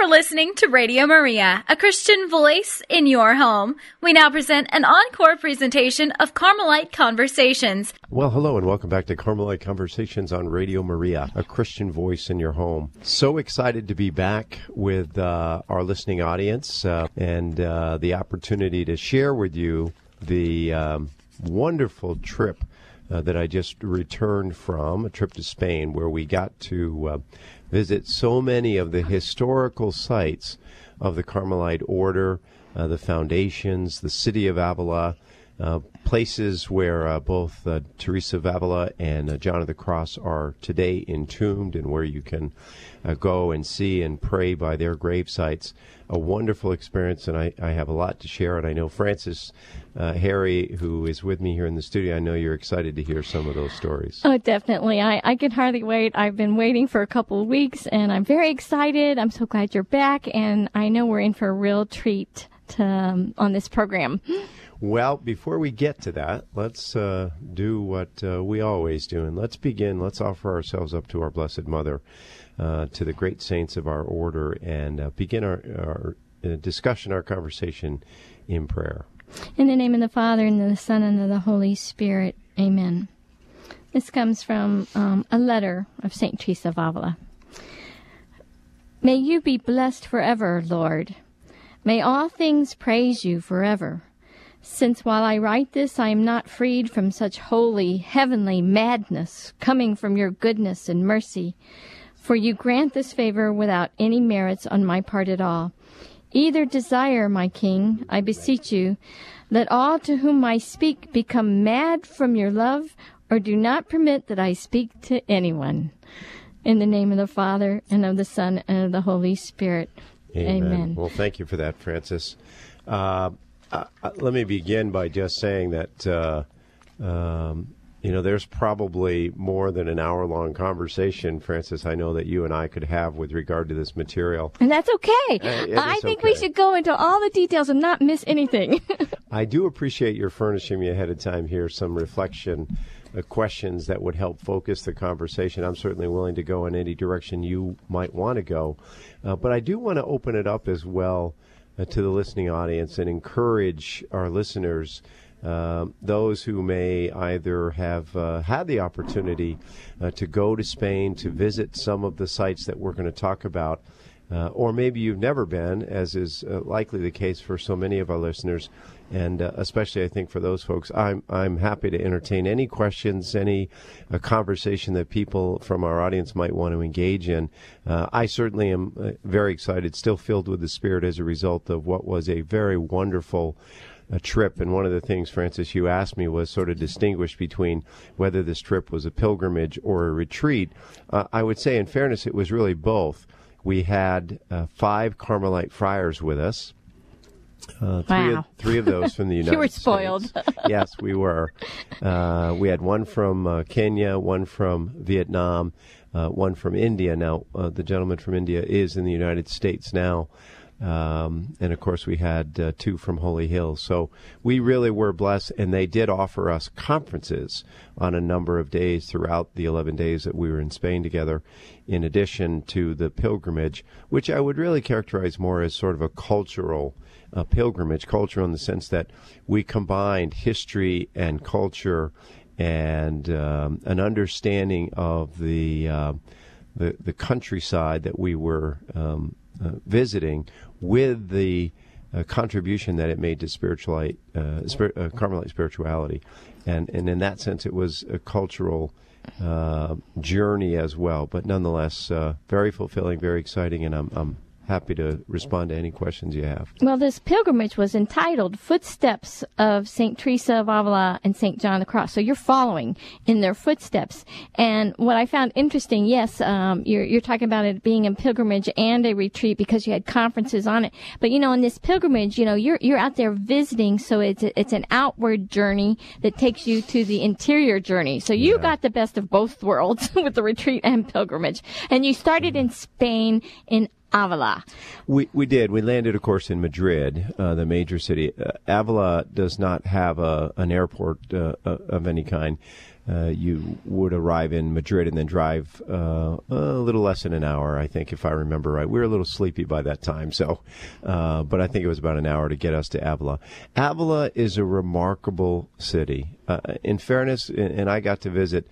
for listening to Radio Maria, a Christian voice in your home. We now present an encore presentation of Carmelite Conversations. Well, hello and welcome back to Carmelite Conversations on Radio Maria, a Christian voice in your home. So excited to be back with uh, our listening audience uh, and uh, the opportunity to share with you the um, wonderful trip uh, that I just returned from, a trip to Spain, where we got to uh, visit so many of the historical sites of the Carmelite order, uh, the foundations, the city of Avila, uh, places where uh, both uh, Teresa of Avila and John of the Cross are today entombed, and where you can go and see and pray by their grave sites. A wonderful experience, and I, I have a lot to share. And I know Frances uh, Harry, who is with me here in the studio, I know you're excited to hear some of those stories. Oh, definitely. I, I can hardly wait. I've been waiting for a couple of weeks, and I'm very excited. I'm so glad you're back, and I know we're in for a real treat to, um, on this program. Well, before we get to that, let's uh, do what uh, we always do, and let's begin. Let's offer ourselves up to our Blessed Mother, uh, to the great saints of our order, and uh, begin our, our uh, discussion, our conversation in prayer. In the name of the Father, and of the Son, and of the Holy Spirit. Amen. This comes from um, a letter of St. Teresa of Avila. May you be blessed forever, Lord. May all things praise you forever since while I write this, I am not freed from such holy, heavenly madness coming from your goodness and mercy. For you grant this favor without any merits on my part at all. Either desire, my king, I beseech you, that all to whom I speak become mad from your love, or do not permit that I speak to anyone. In the name of the Father, and of the Son, and of the Holy Spirit. Amen. Amen. Well, thank you for that, Frances. Uh, uh, uh, let me begin by just saying that uh, um, you know there's probably more than an hour long conversation, Frances. I know that you and I could have with regard to this material, and that's okay. Uh, I think okay. we should go into all the details and not miss anything. I do appreciate your furnishing me ahead of time here some reflection. Uh, questions that would help focus the conversation. I'm certainly willing to go in any direction you might want to go, uh, but I do want to open it up as well uh, to the listening audience and encourage our listeners. Uh, those who may either have uh, had the opportunity uh, to go to Spain to visit some of the sites that we're going to talk about, uh, or maybe you've never been, as is uh, likely the case for so many of our listeners, and uh, especially I think for those folks, I'm I'm happy to entertain any questions, any uh, conversation that people from our audience might want to engage in. Uh, I certainly am uh, very excited, still filled with the spirit as a result of what was a very wonderful. A trip, and one of the things, Frances, you asked me was sort of distinguish between whether this trip was a pilgrimage or a retreat. Uh, I would say, in fairness, it was really both. We had uh, five Carmelite friars with us, uh, three, wow. of, three of those from the United States. you were spoiled. Yes, we were. Uh, we had one from uh, Kenya, one from Vietnam, uh, one from India. Now, uh, the gentleman from India is in the United States now. Um, and of course, we had uh, two from Holy Hills. So we really were blessed, and they did offer us conferences on a number of days throughout the 11 days that we were in Spain together, in addition to the pilgrimage, which I would really characterize more as sort of a cultural uh, pilgrimage, culture in the sense that we combined history and culture and um, an understanding of the, uh, the the countryside that we were um, uh, visiting with the uh, contribution that it made to spiritualite, spir- uh, Carmelite spirituality, and and in that sense, it was a cultural uh, journey as well. But nonetheless, uh, very fulfilling, very exciting, and I'm, I'm happy to respond to any questions you have. Well, this pilgrimage was entitled Footsteps of St. Teresa of Avila and St. John of the Cross. So you're following in their footsteps. And what I found interesting, yes, um, you're, you're talking about it being a pilgrimage and a retreat because you had conferences on it. But, you know, in this pilgrimage, you know, you're, you're out there visiting. So it's, it's an outward journey that takes you to the interior journey. So you Yeah. got the best of both worlds with the retreat and pilgrimage. And you started in Spain in Avila. We we did. We landed, of course, in Madrid, uh, the major city. Uh, Avila does not have a an airport uh, uh, of any kind. uh, you would arrive in Madrid and then drive uh, a little less than an hour, I think, if I remember right. We were a little sleepy by that time, so, but I think it was about an hour to get us to Avila. Avila is a remarkable city. In fairness, and I got to visit.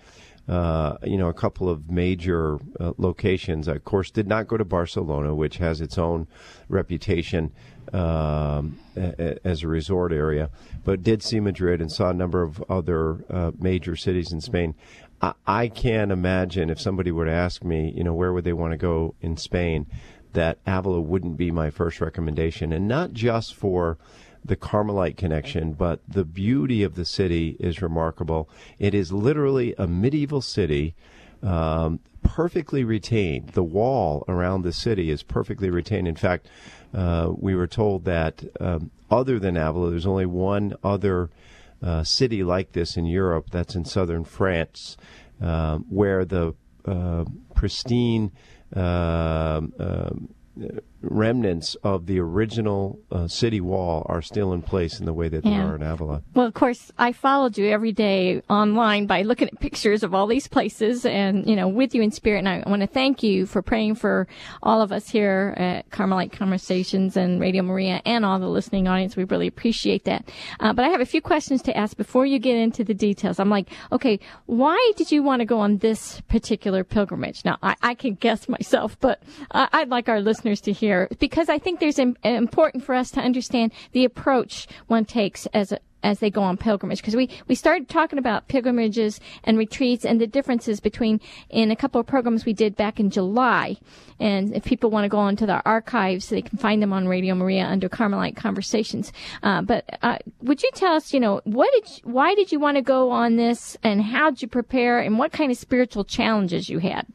Uh, you know, a couple of major uh, locations. I, of course, did not go to Barcelona, which has its own reputation um, a, as a resort area, but did see Madrid and saw a number of other uh, major cities in Spain. I, I can't imagine if somebody were to ask me, you know, where would they want to go in Spain, that Avila wouldn't be my first recommendation, and not just for the Carmelite connection, but the beauty of the city is remarkable. It is literally a medieval city. Um, perfectly retained. The wall around the city is perfectly retained. In fact, uh, we were told that um, other than Avila, there's only one other uh, city like this in Europe that's in southern France, um, where the uh, pristine um, um, remnants of the original uh, city wall are still in place in the way that yeah. they are in Avila. Well, of course, I followed you every day online by looking at pictures of all these places and, you know, with you in spirit. And I want to thank you for praying for all of us here at Carmelite Conversations and Radio Maria and all the listening audience. We really appreciate that. Uh, but I have a few questions to ask before you get into the details. I'm like, okay, why did you want to go on this particular pilgrimage? Now, I, I can guess myself, but I'd like our listeners to hear because I think there's Im- important for us to understand the approach one takes as a, as they go on pilgrimage. Because we we started talking about pilgrimages and retreats and the differences between in a couple of programs we did back in July. And if people want to go onto the archives they can find them on Radio Maria under Carmelite Conversations. Uh, but uh, would you tell us you know what did you, why did you want to go on this and how did you prepare and what kind of spiritual challenges you had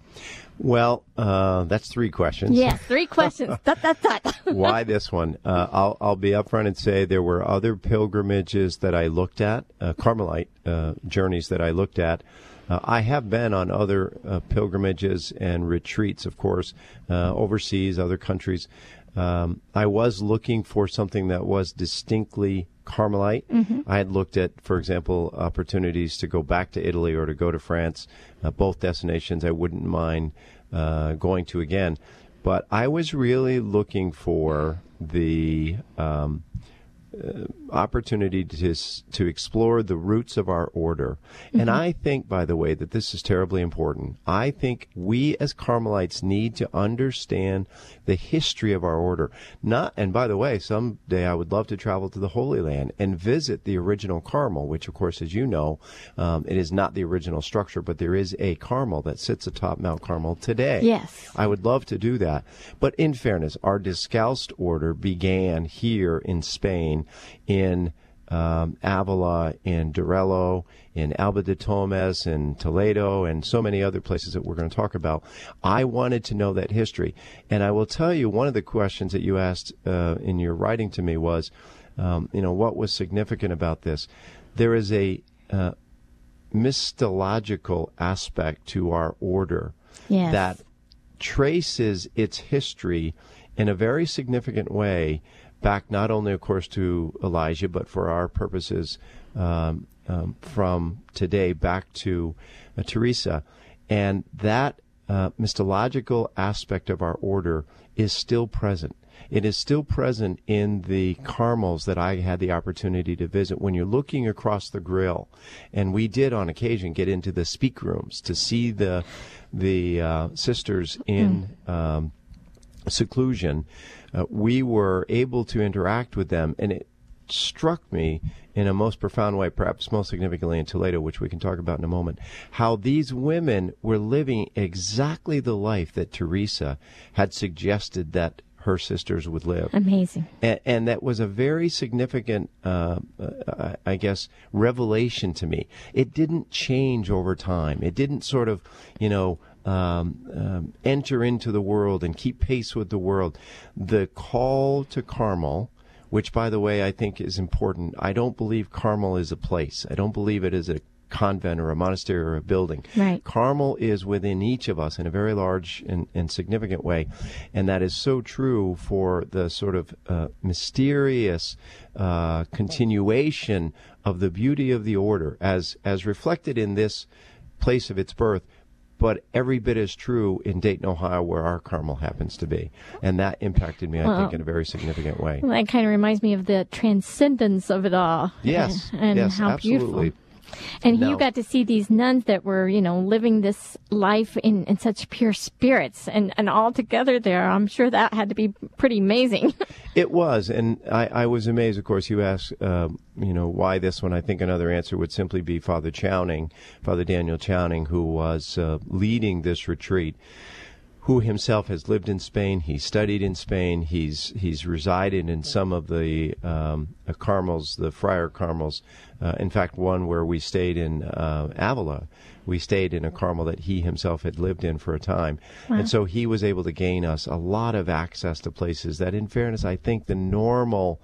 well, uh, that's three questions. Yeah, three questions. dot, dot, dot. Why this one? Uh, I'll, I'll be upfront and say there were other pilgrimages that I looked at, uh, Carmelite uh, journeys that I looked at. Uh, I have been on other uh, pilgrimages and retreats, of course, overseas, other countries. Um, I was looking for something that was distinctly Carmelite. Mm-hmm. I had looked at, for example, opportunities to go back to Italy or to go to France. Uh, both destinations I wouldn't mind uh, going to again. But I was really looking for the um, uh, opportunity to to explore the roots of our order. Mm-hmm. And I think, by the way, that this is terribly important. I think we as Carmelites need to understand the history of our order. Not, and by the way, someday I would love to travel to the Holy Land and visit the original Carmel, which, of course, as you know, um, it is not the original structure, but there is a Carmel that sits atop Mount Carmel today. Yes, I would love to do that. But in fairness, our Discalced order began here in Spain in um, Avila, in Duruelo, in Alba de Tormes, in Toledo, and so many other places that we're going to talk about. I wanted to know that history. And I will tell you, one of the questions that you asked uh, in your writing to me was, um, you know, what was significant about this? There is a uh, mystological aspect to our order yes. that traces its history in a very significant way back not only, of course, to Elijah, but for our purposes um, um, from today back to uh, Teresa. And that uh, mystological aspect of our order is still present. It is still present in the Carmels that I had the opportunity to visit. When you're looking across the grill, and we did on occasion get into the speak rooms to see the the uh, sisters in mm. um, seclusion, uh, we were able to interact with them, and it struck me in a most profound way, perhaps most significantly in Toledo, which we can talk about in a moment, how these women were living exactly the life that Teresa had suggested that her sisters would live. Amazing. And, and that was a very significant, uh, uh, I guess, revelation to me. It didn't change over time. It didn't sort of, you know, um, um, enter into the world and keep pace with the world. The call to Carmel, which, by the way, I think is important. I don't believe Carmel is a place. I don't believe it is a convent or a monastery or a building. Right. Carmel is within each of us in a very large and, and significant way. And that is so true for the sort of uh, mysterious uh, continuation of the beauty of the order as as reflected in this place of its birth, but every bit as true in Dayton, Ohio, where our Carmel happens to be. And that impacted me, I Well, think, in a very significant way. Well, that kind of reminds me of the transcendence of it all. Yes, and, and yes, how absolutely. beautiful. And No. you got to see these nuns that were, you know, living this life in, in such pure spirits and, and all together there. I'm sure that had to be pretty amazing. It was, and I, I was amazed. Of course, you asked, um, you know, why this one. I think another answer would simply be Father Chowning, Father Daniel Chowning, who was uh, leading this retreat. Who himself has lived in Spain? He studied in Spain. He's he's resided in some of the um, uh, Carmels, the Friar Carmels. Uh, in fact, one where we stayed in uh, Avila, we stayed in a Carmel that he himself had lived in for a time, and so he was able to gain us a lot of access to places that, in fairness, I think the normal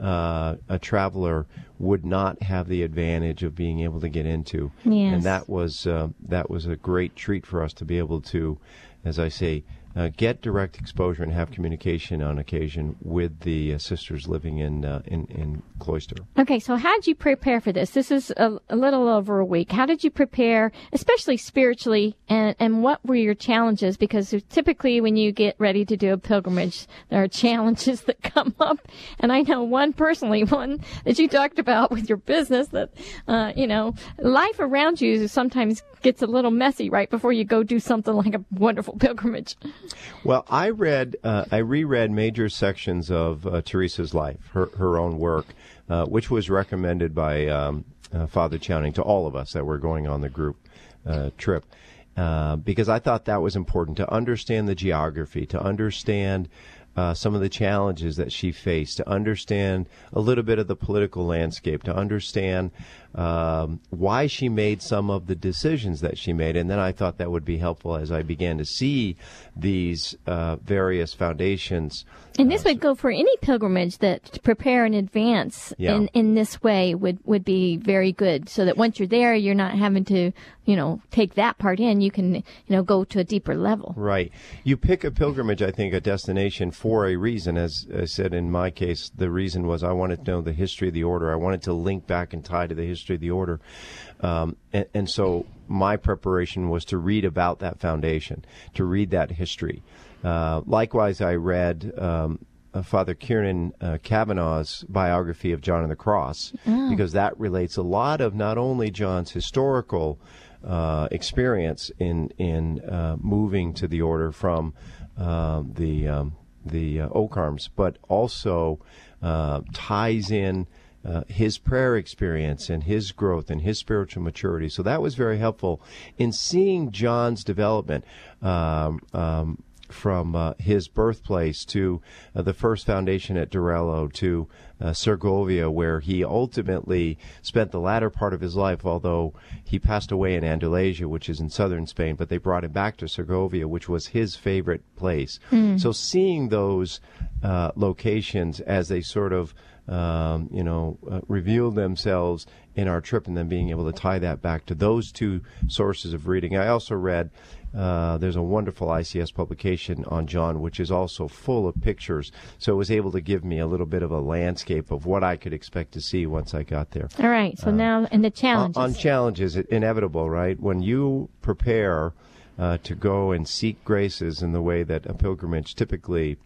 uh, a traveler would not have the advantage of being able to get into. Yes. And that was uh, that was a great treat for us to be able to, as I say, uh, get direct exposure and have communication on occasion with the uh, sisters living in uh, in in Cloister. Okay, so how did you prepare for this? This is a, a little over a week. How did you prepare, especially spiritually, and, and what were your challenges? Because typically when you get ready to do a pilgrimage, there are challenges that come up. And I know one personally, one that you talked about with your business that, uh, you know, life around you sometimes gets a little messy right before you go do something like a wonderful pilgrimage. Well, I read, uh, I reread major sections of uh, Teresa's life, her her own work, uh, which was recommended by um, uh, Father Chowning to all of us that were going on the group uh, trip, uh, because I thought that was important to understand the geography, to understand. Uh, some of the challenges that she faced, to understand a little bit of the political landscape, to understand um, why she made some of the decisions that she made. And then I thought that would be helpful as I began to see these uh, various foundations. And this would go for any pilgrimage that to prepare in advance Yeah. in, in this way would, would be very good. So that once you're there, you're not having to, you know, take that part in. You can, you know, go to a deeper level. Right. You pick a pilgrimage, I think, a destination for a reason. As I said in my case, the reason was I wanted to know the history of the order. I wanted to link back and tie to the history of the order. Um, and, and so my preparation was to read about that foundation, to read that history. Uh, likewise, I read um, uh, Father Kieran uh, Kavanaugh's biography of John and the Cross, because that relates a lot of not only John's historical uh, experience in in uh, moving to the order from uh, the um, the uh, Okarms, but also uh, ties in uh, his prayer experience and his growth and his spiritual maturity. So that was very helpful in seeing John's development. Um, um, from uh, his birthplace to uh, the first foundation at Duruelo to uh, Segovia, where he ultimately spent the latter part of his life, although he passed away in Andalusia, which is in southern Spain, but they brought him back to Segovia, which was his favorite place. So seeing those uh, locations as they sort of um, you know, uh, revealed themselves in our trip, and then being able to tie that back to those two sources of reading. I also read uh, there's a wonderful ICS publication on John, which is also full of pictures, so it was able to give me a little bit of a landscape of what I could expect to see once I got there. All right. So now, and the On, challenges. on challenges, it inevitable, right? When you prepare uh, to go and seek graces in the way that a pilgrimage typically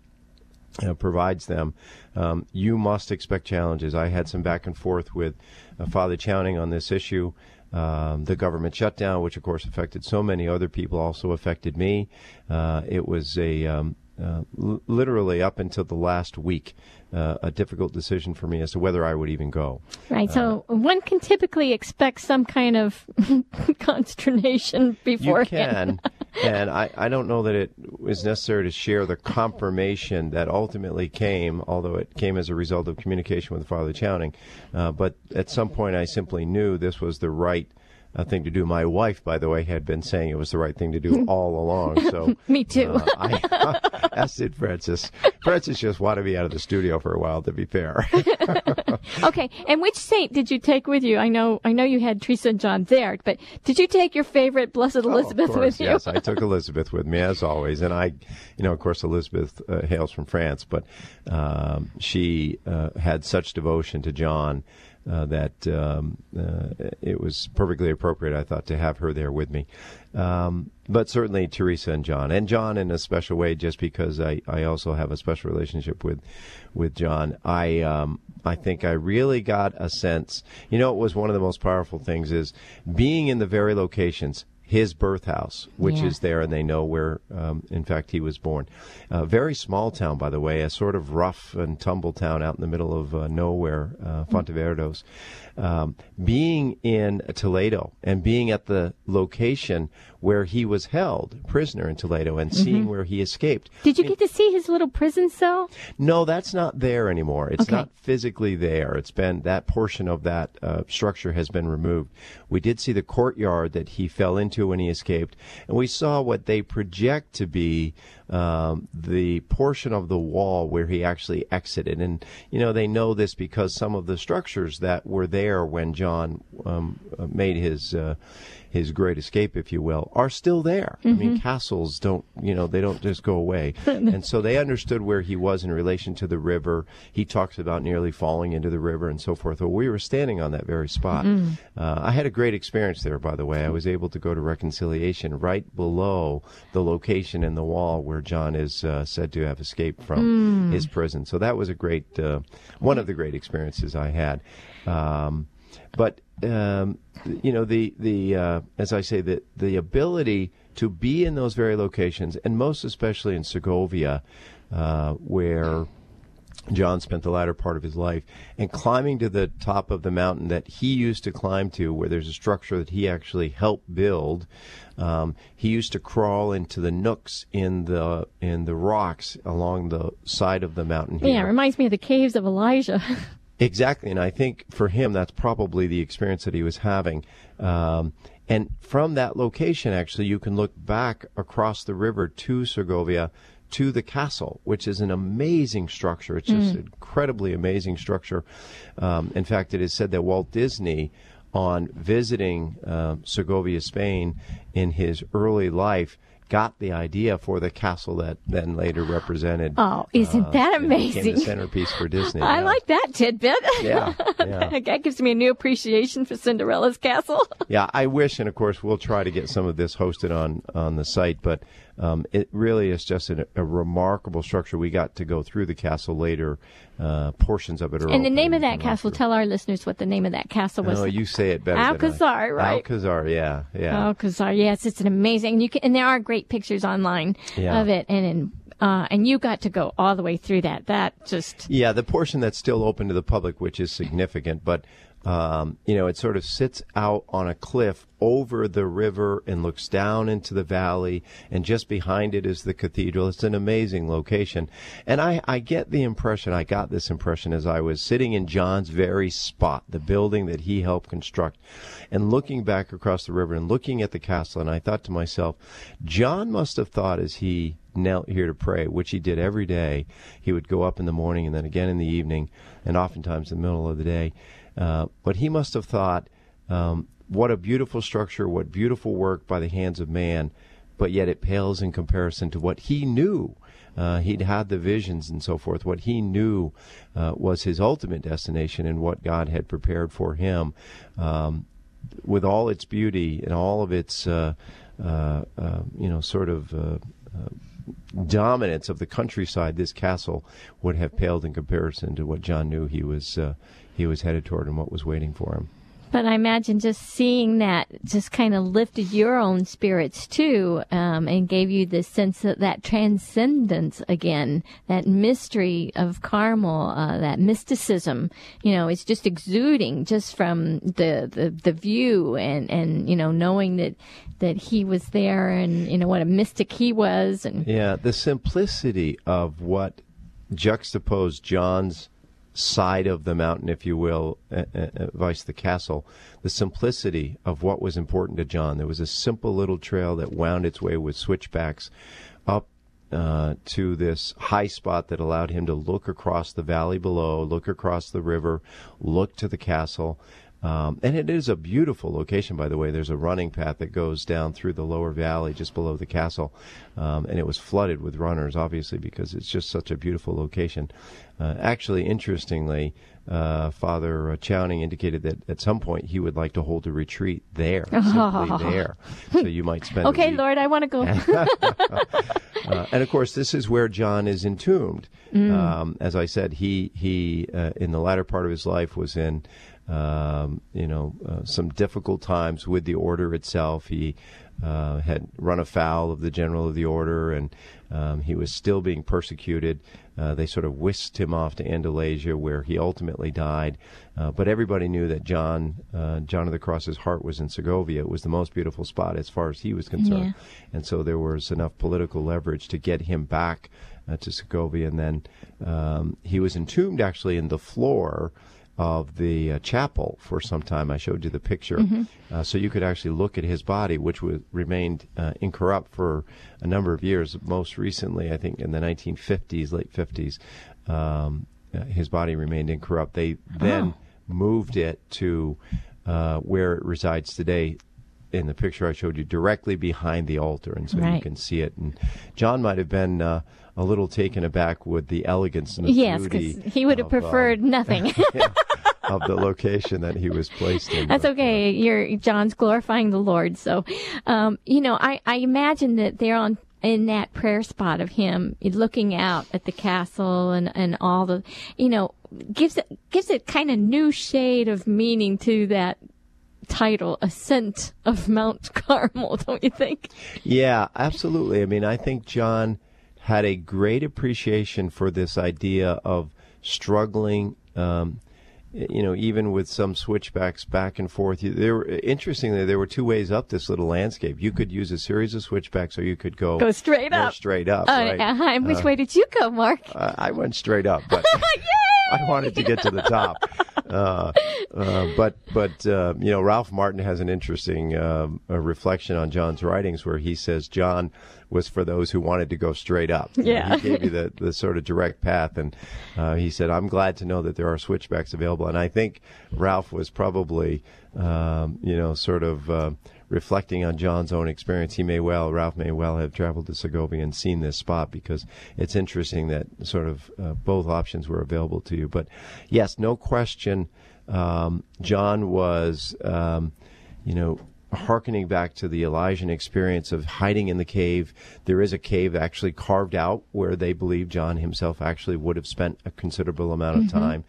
uh, provides them, um, you must expect challenges. I had some back and forth with uh, Father Chowning on this issue. Um, the government shutdown, which of course affected so many other people, also affected me. Uh, it was a um, uh, l- literally up until the last week uh, a difficult decision for me as to whether I would even go. right. So one can typically expect some kind of consternation You can, and I, I don't know that it was necessary to share the confirmation that ultimately came, although it came as a result of communication with Father Chowning. Uh, but at some point, I simply knew this was the right uh, thing to do. My wife, by the way, had been saying it was the right thing to do all along. So Me too. uh, I, as did Frances. Frances just wanted me out of the studio for a while. To be fair. Okay, and which saint did you take with you? I know, I know you had Teresa and John there, but did you take your favorite Blessed Elizabeth oh, of course, with you? Yes, I took Elizabeth with me as always, and I, you know, of course, Elizabeth uh, hails from France, but um, she uh, had such devotion to John uh, that um, uh, it was perfectly appropriate, I thought, to have her there with me. Um, but certainly Teresa and John, and John in a special way, just because I, I also have a special relationship with with John. I um, I think I really got a sense. You know, it was one of the most powerful things is being in the very locations his birth house, which Yeah. is there, and they know where, um, in fact, he was born. A very small town, by the way, a sort of rough and tumble town out in the middle of uh, nowhere, uh, Fontiveros. Um, being in Toledo and being at the location where he was held prisoner in Toledo and seeing where he escaped. Did you get to see his little prison cell? No, that's not there anymore. It's Okay. not physically there. It's been that portion of that uh, structure has been removed. We did see the courtyard that he fell into when he escaped, and we saw what they project to be um, the portion of the wall where he actually exited. And you know they know this because some of the structures that were there when John um, uh, made his. Uh, his great escape, if you will, are still there. I mean, castles don't, you know, they don't just go away. and so they understood where he was in relation to the river. He talks about nearly falling into the river and so forth. Well, we were standing on that very spot. Uh, I had a great experience there, by the way. I was able to go to reconciliation right below the location in the wall where John is uh, said to have escaped from his prison. So that was a great, uh, one of the great experiences I had. Um, but um, you know the the uh, as I say the the ability to be in those very locations, and most especially in Segovia, uh, where John spent the latter part of his life, and climbing to the top of the mountain that he used to climb to, where there's a structure that he actually helped build. Um, he used to crawl into the nooks in the in the rocks along the side of the mountain. Here. Yeah, it reminds me of the caves of Elijah. Exactly, and I think for him that's probably the experience that he was having. Um, and from that location, actually, you can look back across the river to Segovia, to the castle, which is an amazing structure. It's just an incredibly amazing structure. Um, in fact, it is said that Walt Disney, on visiting um Segovia, Spain, in his early life, got the idea for the castle that then later represented. Oh, isn't uh, that you know, became amazing? the centerpiece for Disney. I yeah. like that tidbit. Yeah, yeah. that gives me a new appreciation for Cinderella's castle. Yeah, I wish, and of course, we'll try to get some of this hosted on on the site. But um, it really is just a, a remarkable structure. We got to go through the castle later. Uh, portions of it are. and the name of that castle, through. tell our listeners what the name of that castle was. No, you say it better. Alcazar, right? Alcazar, yeah, yeah. Alcazar, yes, it's an amazing. You can, and there are great pictures online Yeah. of it, and in, uh, and you got to go all the way through that. That just Yeah, the portion that's still open to the public, which is significant, but um, you know, it sort of sits out on a cliff over the river and looks down into the valley, and just behind it is the cathedral. It's an amazing location, and I, I get the impression, I got this impression as I was sitting in John's very spot, the building that he helped construct, and looking back across the river and looking at the castle, and I thought to myself, John must have thought as he knelt here to pray, which he did every day. He would go up in the morning and then again in the evening, and oftentimes in the middle of the day. Uh, but he must have thought, um, what a beautiful structure, what beautiful work by the hands of man, but yet it pales in comparison to what he knew. Uh, he'd had the visions and so forth. What he knew uh, was his ultimate destination and what God had prepared for him. Um, with all its beauty and all of its, uh, uh, uh, you know, sort of dominance of the countryside, this castle would have paled in comparison to what John knew he was he was headed toward and what was waiting for him. But I imagine just seeing that just kind of lifted your own spirits too, um, and gave you this sense of that transcendence again, that mystery of Carmel, uh, that mysticism. You know, it's just exuding just from the, the, the view and, and, you know, knowing that, that he was there and, you know, what a mystic he was. And Yeah, the simplicity of what juxtaposed John's side of the mountain, if you will, uh, uh, uh, vice the castle, the simplicity of what was important to John. There was a simple little trail that wound its way with switchbacks up uh, to this high spot that allowed him to look across the valley below, look across the river, look to the castle. Um, and it is a beautiful location, by the way. There's a running path that goes down through the lower valley just below the castle. Um, and it was flooded with runners, obviously, because it's just such a beautiful location. Uh, actually, interestingly, uh, Father uh, Chowning indicated that at some point he would like to hold a retreat there, simply there. So you might spend. okay, Lord, I want to go. uh, and of course, this is where John is entombed. Mm. Um, as I said, he he uh, in the latter part of his life was in um, you know, uh, some difficult times with the order itself. He uh, had run afoul of the general of the order, and um, he was still being persecuted. Uh, they sort of whisked him off to Andalusia, where he ultimately died. Uh, but everybody knew that John, uh, John of the Cross's heart was in Segovia. It was the most beautiful spot as far as he was concerned, yeah. and so there was enough political leverage to get him back uh, to Segovia. And then um, he was entombed actually in the floor of the uh, chapel for some time. I showed you the picture, mm-hmm. uh, so you could actually look at his body, which was, remained uh, incorrupt for a number of years. Most recently, I think in the 1950s, late 50s, um, uh, his body remained incorrupt. They then oh. moved it to uh, where it resides today. In the picture I showed you, directly behind the altar, and so right. you can see it. And John might have been uh, a little taken aback with the elegance and the yes, because he would have preferred nothing. of the location that he was placed in. That's okay. You're John's glorifying the Lord. So, um, you know, I, I imagine that they're on in that prayer spot of him looking out at the castle and, and all the, you know, gives it, gives it kind of new shade of meaning to that title, Ascent of Mount Carmel, don't you think? Yeah, absolutely. I mean, I think John had a great appreciation for this idea of struggling um, you know, even with some switchbacks back and forth. There, were, interestingly, there were two ways up this little landscape. You could use a series of switchbacks, or you could go go straight up. Straight up. Uh, right? uh, which uh, way did you go, Mark? I went straight up, but I wanted to get to the top. Uh, uh, but but uh, you know, Ralph Martin has an interesting um, reflection on John's writings where he says John was for those who wanted to go straight up. Yeah. he gave you the, the sort of direct path. And uh, he said, I'm glad to know that there are switchbacks available. And I think Ralph was probably, um, you know, sort of. Reflecting on John's own experience, he may well, Ralph may well have traveled to Segovia and seen this spot because it's interesting that sort of uh, both options were available to you. But yes, no question, um, John was, um, you know, harkening back to the Elijah experience of hiding in the cave. There is a cave actually carved out where they believe John himself actually would have spent a considerable amount of mm-hmm. time.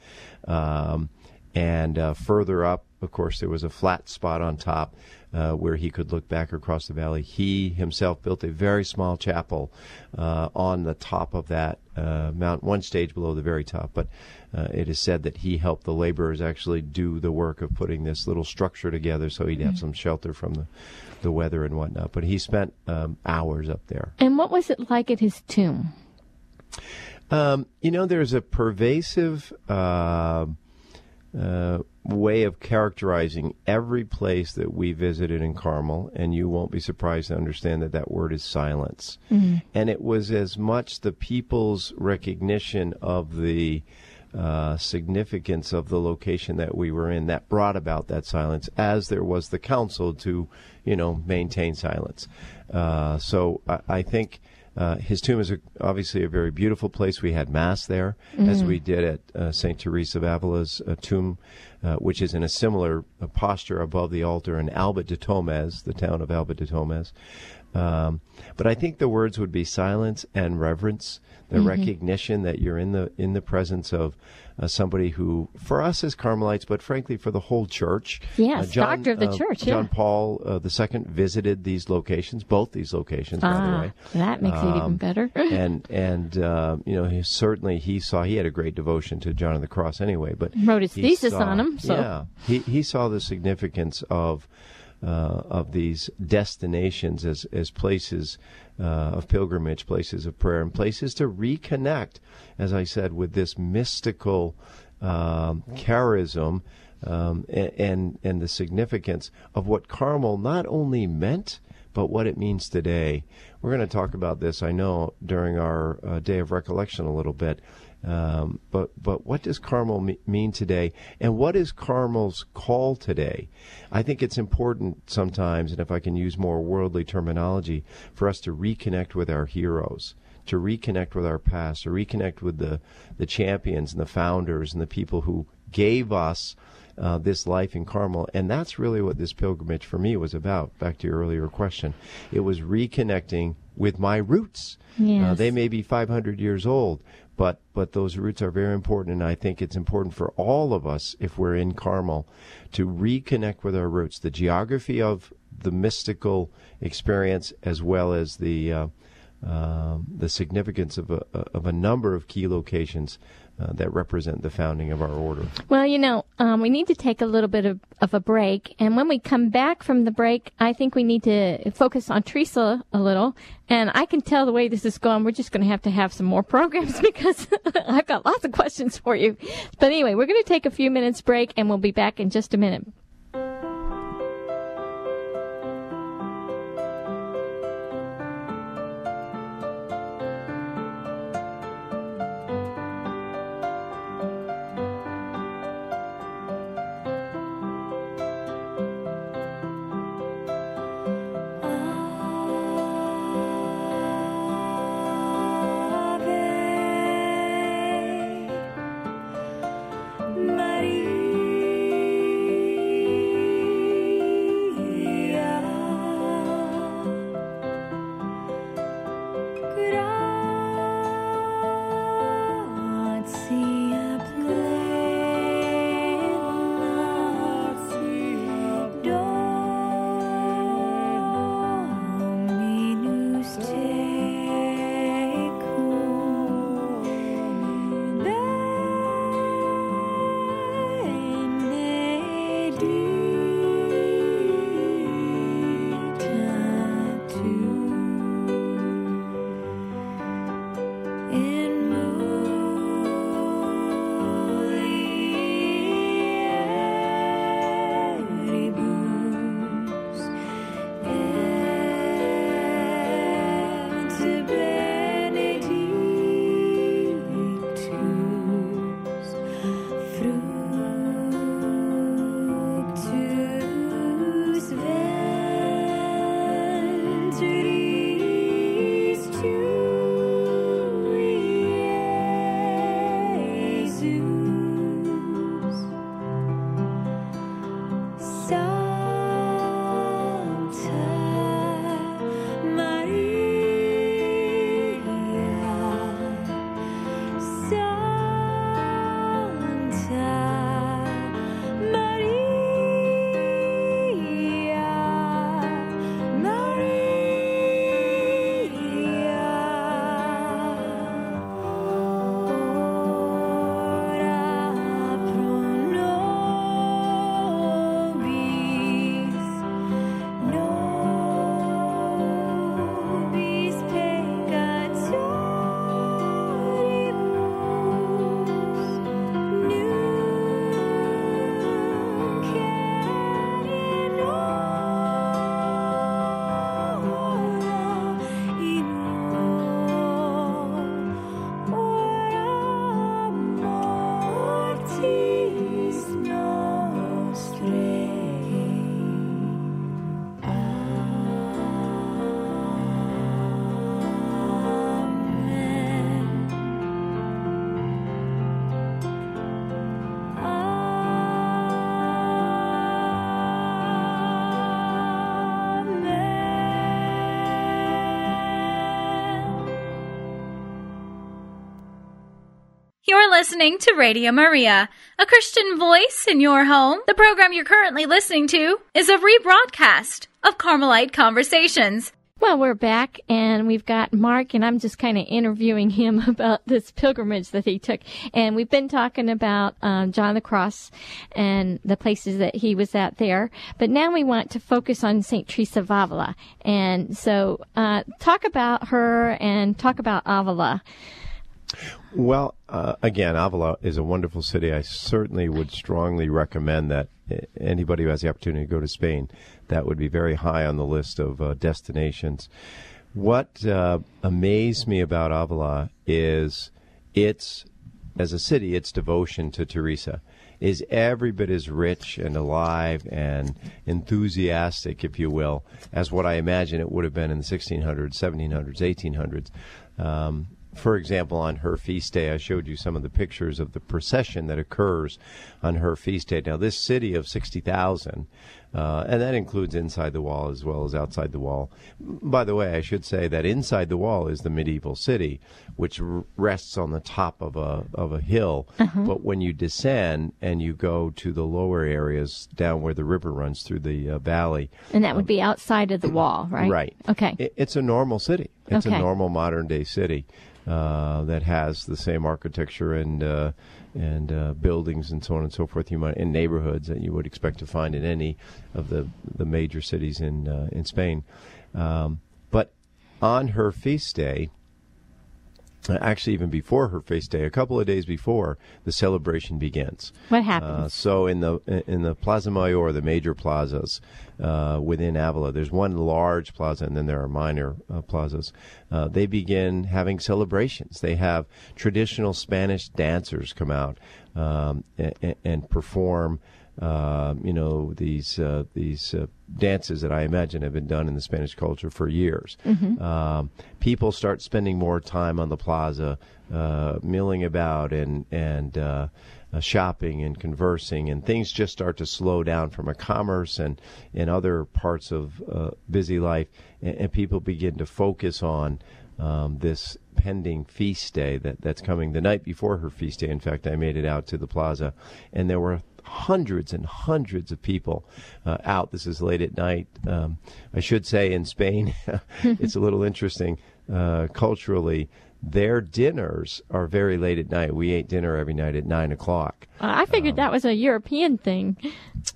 Um, and uh, further up, of course, there was a flat spot on top uh, where he could look back across the valley. He himself built a very small chapel uh, on the top of that uh, mount, one stage below the very top. But uh, it is said that he helped the laborers actually do the work of putting this little structure together so he'd have mm-hmm. some shelter from the, the weather and whatnot. But he spent um, hours up there. And what was it like at his tomb? Um, you know, there's a pervasive uh, uh, way of characterizing every place that we visited in Carmel, and you won't be surprised to understand that that word is silence. Mm-hmm. And it was as much the people's recognition of the uh, significance of the location that we were in that brought about that silence, as there was the counsel to, you know, maintain silence. Uh, so I, I think uh, his tomb is a, obviously a very beautiful place. We had mass there, mm-hmm. as we did at uh, Saint Teresa of Avila's uh, tomb, uh, which is in a similar uh, posture above the altar in Alba de Tormes, the town of Alba de Tormes. Um, but I think the words would be silence and reverence, the mm-hmm. recognition that you're in the in the presence of uh, somebody who, for us as Carmelites, but frankly for the whole church. Yes, uh, John, doctor of the uh, church. John yeah. Paul uh, the second visited these locations, both these locations, by the ah, way. That makes um, it even um, better. and and uh, you know, he, certainly he saw he had a great devotion to John of the Cross anyway. But wrote his thesis saw, on him. So. Yeah, he he saw the significance of. Uh, of these destinations as as places uh, of pilgrimage, places of prayer, and places to reconnect, as I said, with this mystical um, charism um, and, and the significance of what Carmel not only meant but what it means today. We're going to talk about this, I know, during our uh, day of recollection a little bit. Um, but but what does Carmel me- mean today, and what is Carmel's call today? I think it's important sometimes, and if I can use more worldly terminology, for us to reconnect with our heroes, to reconnect with our past, to reconnect with the the champions and the founders and the people who gave us uh, this life in Carmel. And that's really what this pilgrimage for me was about. Back to your earlier question, it was reconnecting with my roots. Yes. Uh, they may be 500 years old, but but those roots are very important, and I think it's important for all of us if we're in Carmel to reconnect with our roots, the geography of the mystical experience, as well as the uh, um the significance of a of a number of key locations uh, that represent the founding of our order. Well, you know, um, we need to take a little bit of, of a break. And when we come back from the break, I think we need to focus on Teresa a little. And I can tell the way this is going, we're just going to have to have some more programs because I've got lots of questions for you. But anyway, we're going to take a few minutes break and we'll be back in just a minute. Listening to Radio Maria, a Christian voice in your home. The program you're currently listening to is a rebroadcast of Carmelite Conversations. Well, we're back and we've got Mark and I'm just kind of interviewing him about this pilgrimage that he took. And we've been talking about um, John the Cross and the places that he was at there. But now we want to focus on St. Teresa of Avila. And so, uh, talk about her and talk about Avila. Well, uh, again, Avila is a wonderful city. I certainly would strongly recommend that anybody who has the opportunity to go to Spain, that would be very high on the list of uh, destinations. What uh, amazed me about Avila is its, as a city, its devotion to Teresa is every bit as rich and alive and enthusiastic, if you will, as what I imagine it would have been in the 1600s, 1700s, 1800s. Um, for example, on her feast day, I showed you some of the pictures of the procession that occurs on her feast day. Now, this city of 60,000, uh, and that includes inside the wall as well as outside the wall. By the way, I should say that inside the wall is the medieval city, which r- rests on the top of a, of a hill. Uh-huh. But when you descend and you go to the lower areas down where the river runs through the uh, valley. And that would um, be outside of the wall, right? Right. Okay. It, it's a normal city. It's okay. a normal modern day city. Uh, that has the same architecture and uh, and uh, buildings and so on and so forth. You might in neighborhoods that you would expect to find in any of the the major cities in uh, in Spain. Um, but on her feast day, actually even before her feast day, a couple of days before the celebration begins. What happens? Uh, so in the in the Plaza Mayor, the major plazas uh, within Avila, there's one large plaza, and then there are minor uh, plazas. Uh, they begin having celebrations. They have traditional Spanish dancers come out um, and, and perform uh, you know these uh, these uh, dances that I imagine have been done in the Spanish culture for years. Mm-hmm. Um, people start spending more time on the plaza, uh, milling about and and uh, uh, shopping and conversing, and things just start to slow down from a commerce and in other parts of busy life, and, and, people begin to focus on. Um, this pending feast day that, that's coming the night before her feast day. In fact, I made it out to the plaza, and there were hundreds and hundreds of people uh, out. This is late at night. Um, I should say in Spain, it's a little interesting uh, culturally. Their dinners are very late at night. We ate dinner every night at nine o'clock. Uh, I figured um, that was a European thing.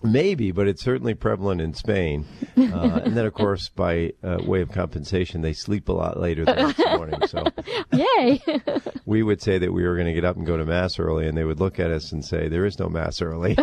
Maybe, but it's certainly prevalent in Spain. Uh, and then, of course, by uh, way of compensation, they sleep a lot later the next morning. So, yay! we would say that we were going to get up and go to mass early, and they would look at us and say, "There is no mass early."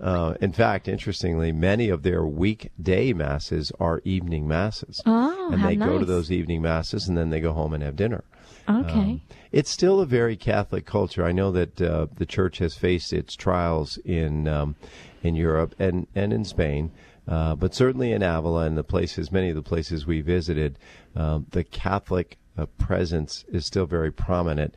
Uh, in fact, interestingly, many of their weekday masses are evening masses. Oh, and they nice. go to those evening masses and then they go home and have dinner. Okay. Um, it's still a very Catholic culture. I know that uh, the church has faced its trials in um, in Europe and, and in Spain. Uh, but certainly in Avila and the places, many of the places we visited, um, the Catholic uh, presence is still very prominent,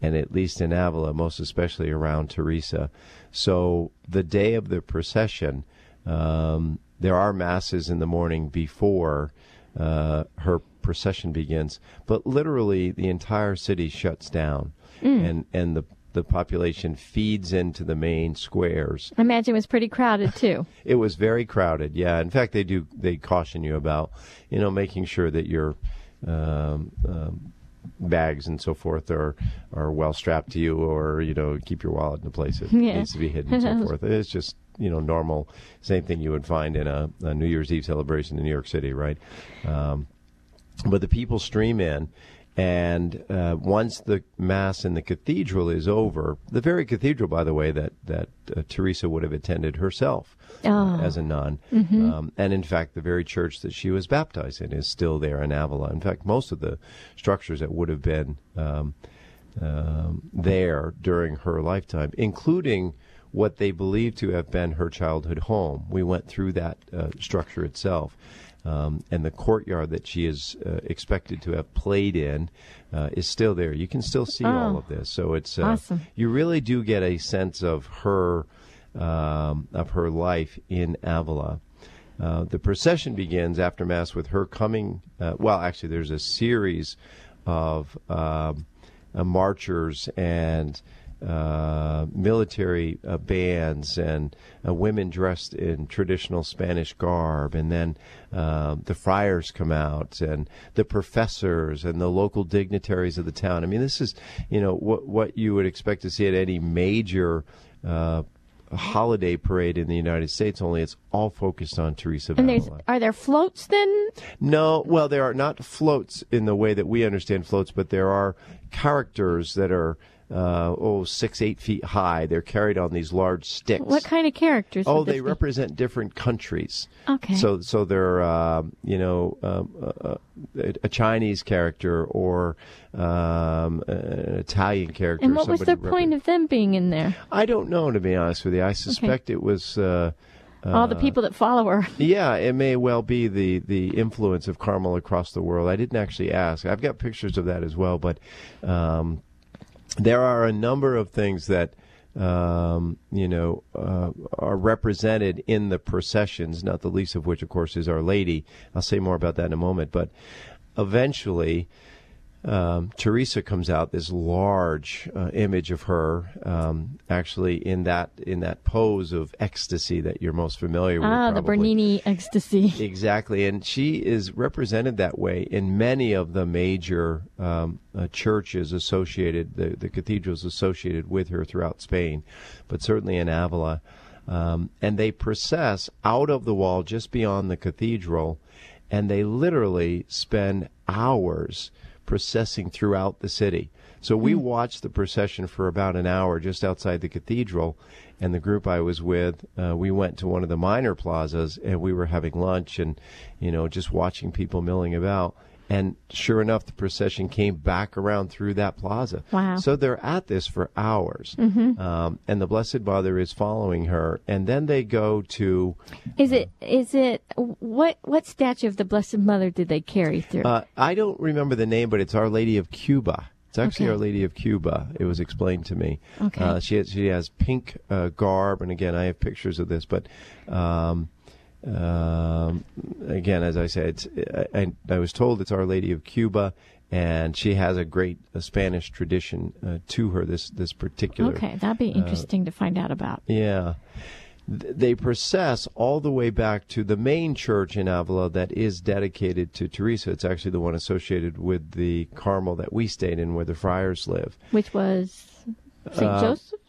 and at least in Avila, most especially around Teresa. So the day of the procession, um, there are masses in the morning before uh, her procession begins, but literally the entire city shuts down, mm. and and the the population feeds into the main squares. I imagine it was pretty crowded too. it was very crowded. Yeah, in fact, they do they caution you about you know making sure that you're. Um, um, bags and so forth are are well strapped to you, or you know, keep your wallet in a place it yeah. needs to be hidden and so forth. It's just you know normal, same thing you would find in a, a New Year's Eve celebration in New York City, right? Um, but the people stream in. And uh, once the mass in the cathedral is over, the very cathedral, by the way, that that uh, Teresa would have attended herself, oh. as a nun. Mm-hmm. Um, and in fact, the very church that she was baptized in is still there in Avila. In fact, most of the structures that would have been um, um, there during her lifetime, including what they believe to have been her childhood home. We went through that uh, structure itself. Um, and the courtyard that she is uh, expected to have played in uh, is still there. You can still see oh, all of this. So it's uh, awesome. you really do get a sense of her um, of her life in Avila. Uh, the procession begins after Mass with her coming. Uh, well, actually, there's a series of um, uh, marchers and uh, military uh, bands and uh, women dressed in traditional Spanish garb, and then the friars come out, and the professors and the local dignitaries of the town. I mean, this is you know what what you would expect to see at any major holiday parade in the United States. Only it's all focused on Teresa. And there's are there floats then? No, well, there are not floats in the way that we understand floats, but there are characters that are uh, oh six eight feet high. They're carried on these large sticks. What kind of characters? Oh, they be? represent different countries. Okay. So, so they're uh, you know um, uh, a, a Chinese character or um, an Italian character. And what was the point of them being in there? I don't know, to be honest with you. I suspect it was. Uh, All the people that follow her. yeah, it may well be the, the influence of Carmel across the world. I didn't actually ask. I've got pictures of that as well, but um, there are a number of things that um, you know uh, are represented in the processions. Not the least of which, of course, is Our Lady. I'll say more about that in a moment. But eventually, um, Teresa comes out this large uh, image of her, um, actually in that in that pose of ecstasy that you're most familiar with. Ah, the. Bernini ecstasy. Exactly, and she is represented that way in many of the major um, uh, churches associated, the, the cathedrals associated with her throughout Spain, but certainly in Avila. Um, and they process out of the wall just beyond the cathedral, and they literally spend hours processing throughout the city. So we watched the procession for about an hour just outside the cathedral, and the group I was with, uh, we went to one of the minor plazas, and we were having lunch, and you know, just watching people milling about. And sure enough, the procession came back around through that plaza. Wow. So they're at this for hours, um, and the Blessed Mother is following her, and then they go to. Is it? Is it? What? What statue of the Blessed Mother did they carry through? Uh, I don't remember the name, but it's Our Lady of Cuba. It's actually Okay. Our Lady of Cuba. It was explained to me. Okay. Uh, she has, she has pink uh, garb, and again, I have pictures of this. But um, um, again, as I said, I, I was told it's Our Lady of Cuba, and she has a great uh, Spanish tradition uh, to her. This this particular okay, that'd be interesting to find out about. yeah. Th- They process all the way back to the main church in Avila that is dedicated to Teresa. It's actually the one associated with the Carmel that we stayed in, where the friars live. Which was Saint Uh, Joseph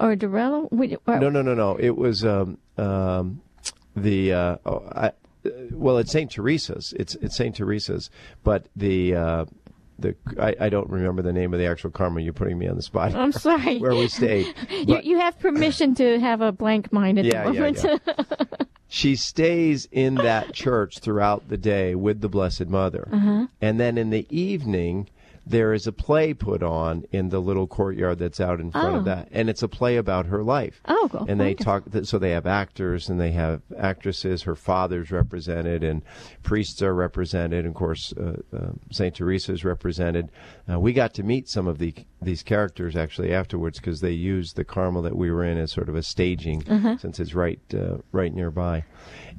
or Duruelo? No, no, no, no. It was um, um, the uh, oh, I, well, it's Saint Teresa's. It's it's Saint Teresa's, but the uh, the I, I don't remember the name of the actual Carmel. You're putting me on the spot. I'm sorry. where we stayed. you, you have permission to have a blank mind at Yeah, the yeah, moment. yeah. she stays in that church throughout the day with the Blessed Mother. Uh-huh. And then in the evening, there is a play put on in the little courtyard that's out in front Oh. of that. And it's a play about her life. Oh, cool. And they talk, so they have actors and they have actresses. Her father's represented and priests are represented. And of course, uh, uh, St. Teresa is represented. Uh, we got to meet some of the these characters actually afterwards because they used the Carmel that we were in as sort of a staging since it's right uh, right nearby.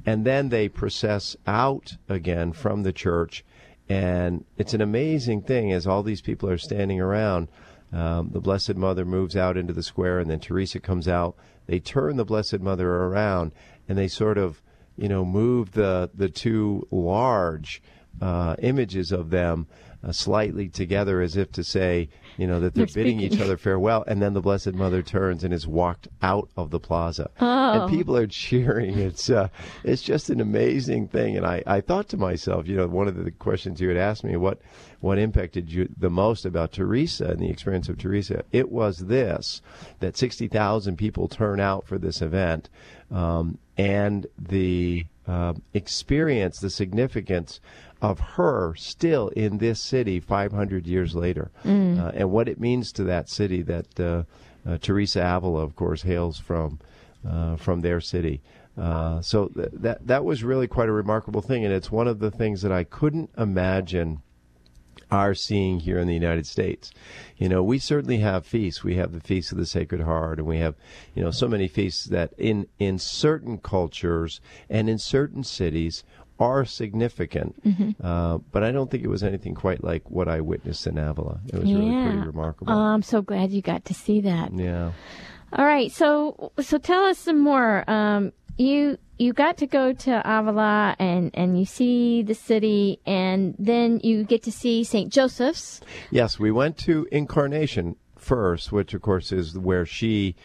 And then they process out again from the church, and it's an amazing thing as all these people are standing around. Um, the Blessed Mother moves out into the square, and then Teresa comes out. They turn the Blessed Mother around, and they sort of, you know, move the the two large uh, images of them uh, slightly together, as if to say, you know, that they're, They're bidding each other farewell. And then the Blessed Mother turns and is walked out of the plaza, and people are cheering. It's uh, it's just an amazing thing. And I, I thought to myself, you know, one of the questions you had asked me, what what impacted you the most about Teresa and the experience of Teresa? It was this that sixty thousand people turn out for this event, um, and the uh, experience, the significance of her still in this city 500 years later, uh, and what it means to that city that uh, uh, Teresa Avila, of course, hails from uh, from their city. Uh, so th- that that was really quite a remarkable thing, and it's one of the things that I couldn't imagine are seeing here in the United States. You know, we certainly have feasts. We have the Feast of the Sacred Heart, and we have, you know, so many feasts that in in certain cultures and in certain cities are significant. Uh, but I don't think it was anything quite like what I witnessed in Avila. It was really pretty remarkable. Oh, I'm so glad you got to see that. yeah. All right, so so tell us some more. Um, you you got to go to Avila and and you see the city, and then you get to see St. Joseph's. Yes, we went to Incarnation first, which of course is where she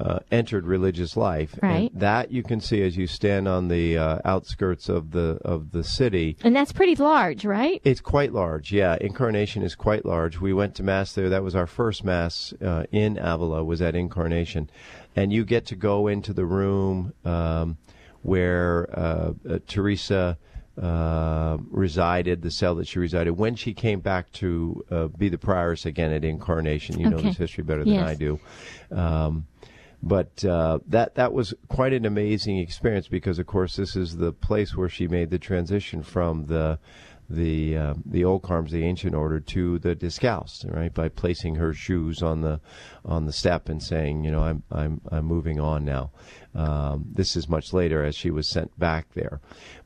uh, entered religious life. Right. And that you can see as you stand on the uh, outskirts of the of the city. And that's pretty large, right? It's quite large. Yeah, Incarnation is quite large. We went to mass there. That was our first mass uh, in Avila. Was at Incarnation, and you get to go into the room um, where uh, uh, Teresa. Uh, resided the cell that she resided when she came back to uh, be the prioress again at Incarnation. You know this history better than Yes. I do. Um, but uh, that that was quite an amazing experience because, of course, this is the place where she made the transition from the the uh, the old Carms, the ancient order, to the Discalced, right? By placing her shoes on the on the step and saying, you know, I'm I'm I'm moving on now. Um, this is much later, as she was sent back there.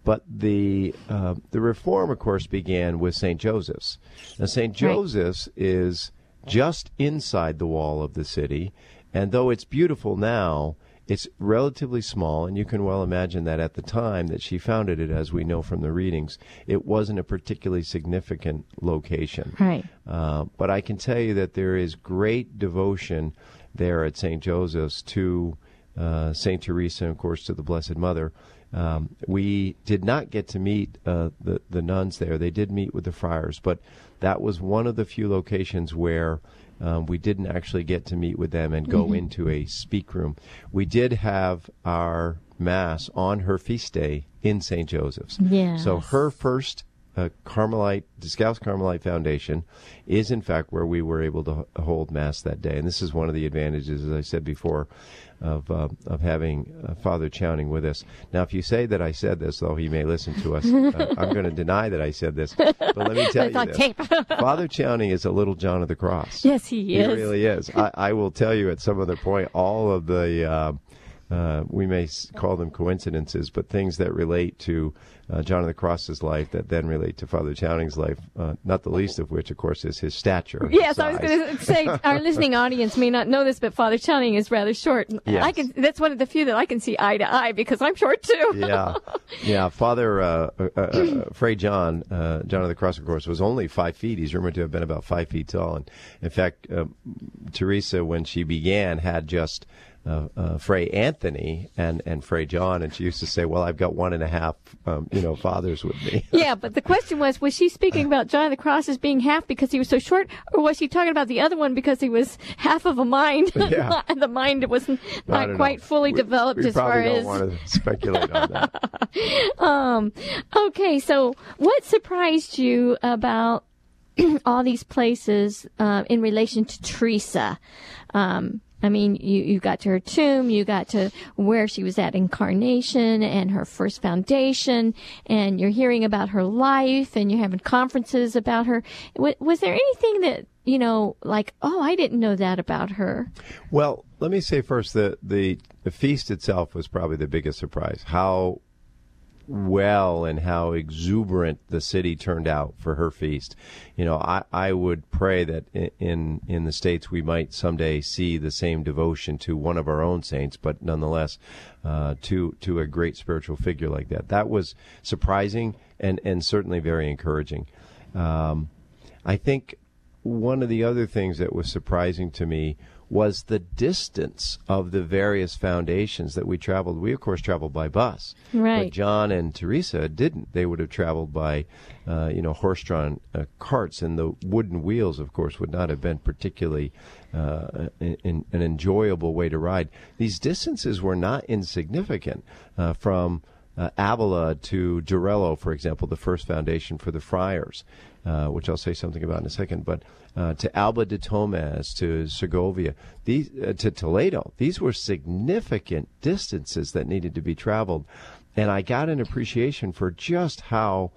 But the uh, the reform, of course, began with Saint Joseph's. Now, Saint Joseph's is just inside the wall of the city. And though it's beautiful now, it's relatively small, and you can well imagine that at the time that she founded it, as we know from the readings, it wasn't a particularly significant location. Right. Uh, but I can tell you that there is great devotion there at St. Joseph's to uh, St. Teresa and, of course, to the Blessed Mother. Um, we did not get to meet uh, the, the nuns there. They did meet with the friars, but that was one of the few locations where um, we didn't actually get to meet with them and go into a speak room. We did have our Mass on her feast day in St. Joseph's. Yes. So her first uh, Carmelite, Discalced Carmelite Foundation is in fact where we were able to h- hold Mass that day. And this is one of the advantages, as I said before, of, uh, of having uh, Father Chowning with us. Now, if you say that I said this, though he may listen to us, uh, I'm going to deny that I said this. But let me tell you this. Father Chowning is a little John of the Cross. Yes, he is. He really is. I, I will tell you at some other point all of the, uh, we may call them coincidences, but things that relate to uh, John of the Cross's life that then relate to Father Chowning's life, uh, not the least of which, of course, is his stature. Yes, I was going to say our listening audience may not know this, but Father Chowning is rather short. Yes. I can. That's one of the few that I can see eye to eye because I'm short too. yeah, yeah. Father uh, uh, uh, Fray John, uh, John of the Cross, of course, was only five feet. He's rumored to have been about five feet tall, and in fact, uh, Teresa, when she began, had just. Uh, uh, Fray Anthony and, and Fray John, and she used to say, "Well, I've got one and a half, um, you know, fathers with me." Yeah, but the question was, was she speaking about John of the Cross as being half because he was so short, or was she talking about the other one because he was half of a mind? Yeah. the mind was I not quite fully We- developed we as far as. probably don't want to speculate on that. Um, okay, so what surprised you about all these places uh, in relation to Teresa? Um, I mean, you, you got to her tomb, you got to where she was at incarnation and her first foundation, and you're hearing about her life and you're having conferences about her. Was, was there anything that, you know, like, oh, I didn't know that about her? Well, let me say first that the, the feast itself was probably the biggest surprise. How well and how exuberant the city turned out for her feast. You know, I, I would pray that in in the states we might someday see the same devotion to one of our own saints, but nonetheless uh, to to a great spiritual figure like that. That was surprising and and certainly very encouraging. Um, I think one of the other things that was surprising to me was the distance of the various foundations that we traveled. We, of course, traveled by bus. Right. But John and Teresa didn't. They would have traveled by, uh, you know, horse-drawn uh, carts, and the wooden wheels, of course, would not have been particularly uh, in, an enjoyable way to ride. These distances were not insignificant uh, from uh, Avila to Duruelo, for example, the first foundation for the friars, uh, which I'll say something about in a second, but uh, to Alba de Tormes, to Segovia, these, uh, to Toledo. These were significant distances that needed to be traveled. And I got an appreciation for just how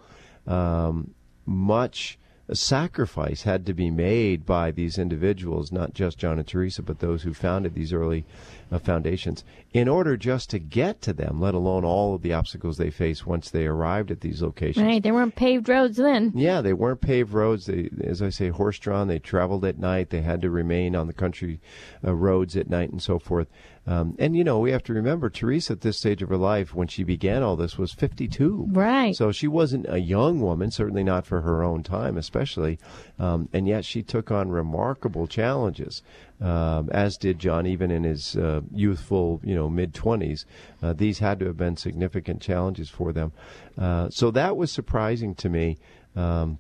um, much sacrifice had to be made by these individuals, not just John and Teresa, but those who founded these early uh, foundations, in order just to get to them, let alone all of the obstacles they faced once they arrived at these locations. Right, there weren't paved roads then. Yeah, they weren't paved roads. They, as I say, horse-drawn. They traveled at night. They had to remain on the country uh, roads at night and so forth. Um, and you know, we have to remember Teresa at this stage of her life, when she began all this, was 52. Right. So she wasn't a young woman, certainly not for her own time, especially. Um, and yet she took on remarkable challenges, um, as did John, even in his uh, youthful, you know, mid 20s. Uh, these had to have been significant challenges for them. Uh, so that was surprising to me. Um,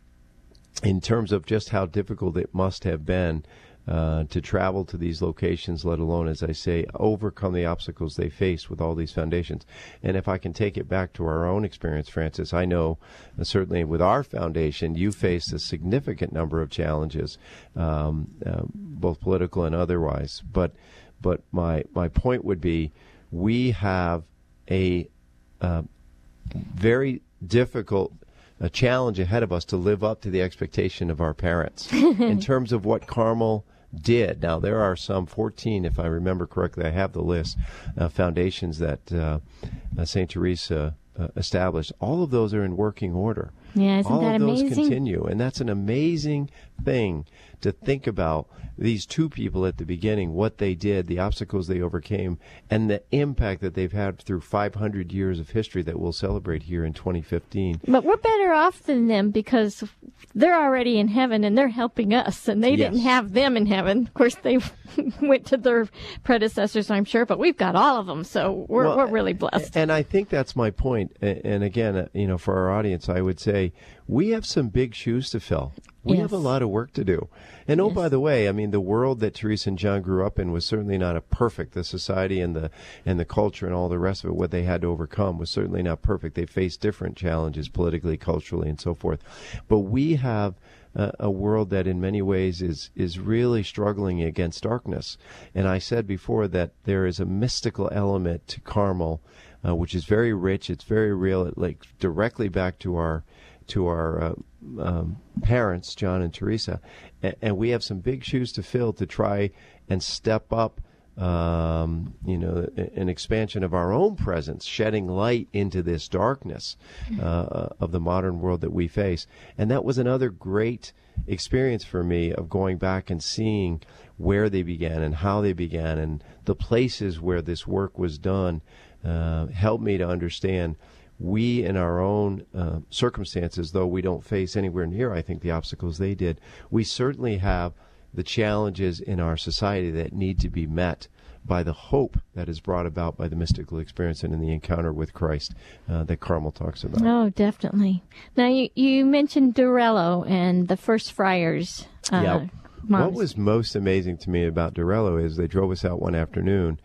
in terms of just how difficult it must have been uh, to travel to these locations, let alone, as I say, overcome the obstacles they face with all these foundations. And if I can take it back to our own experience, Frances, I know uh, certainly with our foundation, you faced a significant number of challenges, um, uh, both political and otherwise. But but my my point would be, we have a uh, very difficult a challenge ahead of us to live up to the expectation of our parents in terms of what Carmel did. Now, there are some 14, if I remember correctly, I have the list, uh, foundations that uh, uh St. Teresa uh, established. All of those are in working order. Yeah, isn't All that of those amazing? continue, and that's an amazing thing to think about these two people at the beginning, what they did, the obstacles they overcame, and the impact that they've had through 500 years of history that we'll celebrate here in 2015. But we're better off than them because they're already in heaven and they're helping us, and they Yes. didn't have them in heaven. Of course, they went to their predecessors, I'm sure, but we've got all of them, so we're, Well, we're really blessed. And I think that's my point. And again, uh, you know, for our audience, I would say we have some big shoes to fill. We Yes. have a lot of work to do. And oh, Yes. by the way, I mean, the world that Teresa and John grew up in was certainly not a perfect. The society and the and the culture and all the rest of it, what they had to overcome, was certainly not perfect. They faced different challenges politically, culturally, and so forth. But we have a, a world that, in many ways, is is really struggling against darkness. And I said before that there is a mystical element to Carmel, uh, which is very rich. It's very real. It links directly back to our to our uh, um, parents, John and Teresa, and, and we have some big shoes to fill to try and step up. Um, you know, an expansion of our own presence, shedding light into this darkness uh, of the modern world that we face. And that was another great experience for me of going back and seeing where they began and how they began and the places where this work was done. Uh, helped me to understand we in our own uh, circumstances, though we don't face anywhere near, I think, the obstacles they did, we certainly have the challenges in our society that need to be met by the hope that is brought about by the mystical experience and in the encounter with Christ uh, that Carmel talks about. Oh, definitely. Now, you, you mentioned Duruelo and the first friars. Uh, Yeah. What was most amazing to me about Duruelo is they drove us out one afternoon.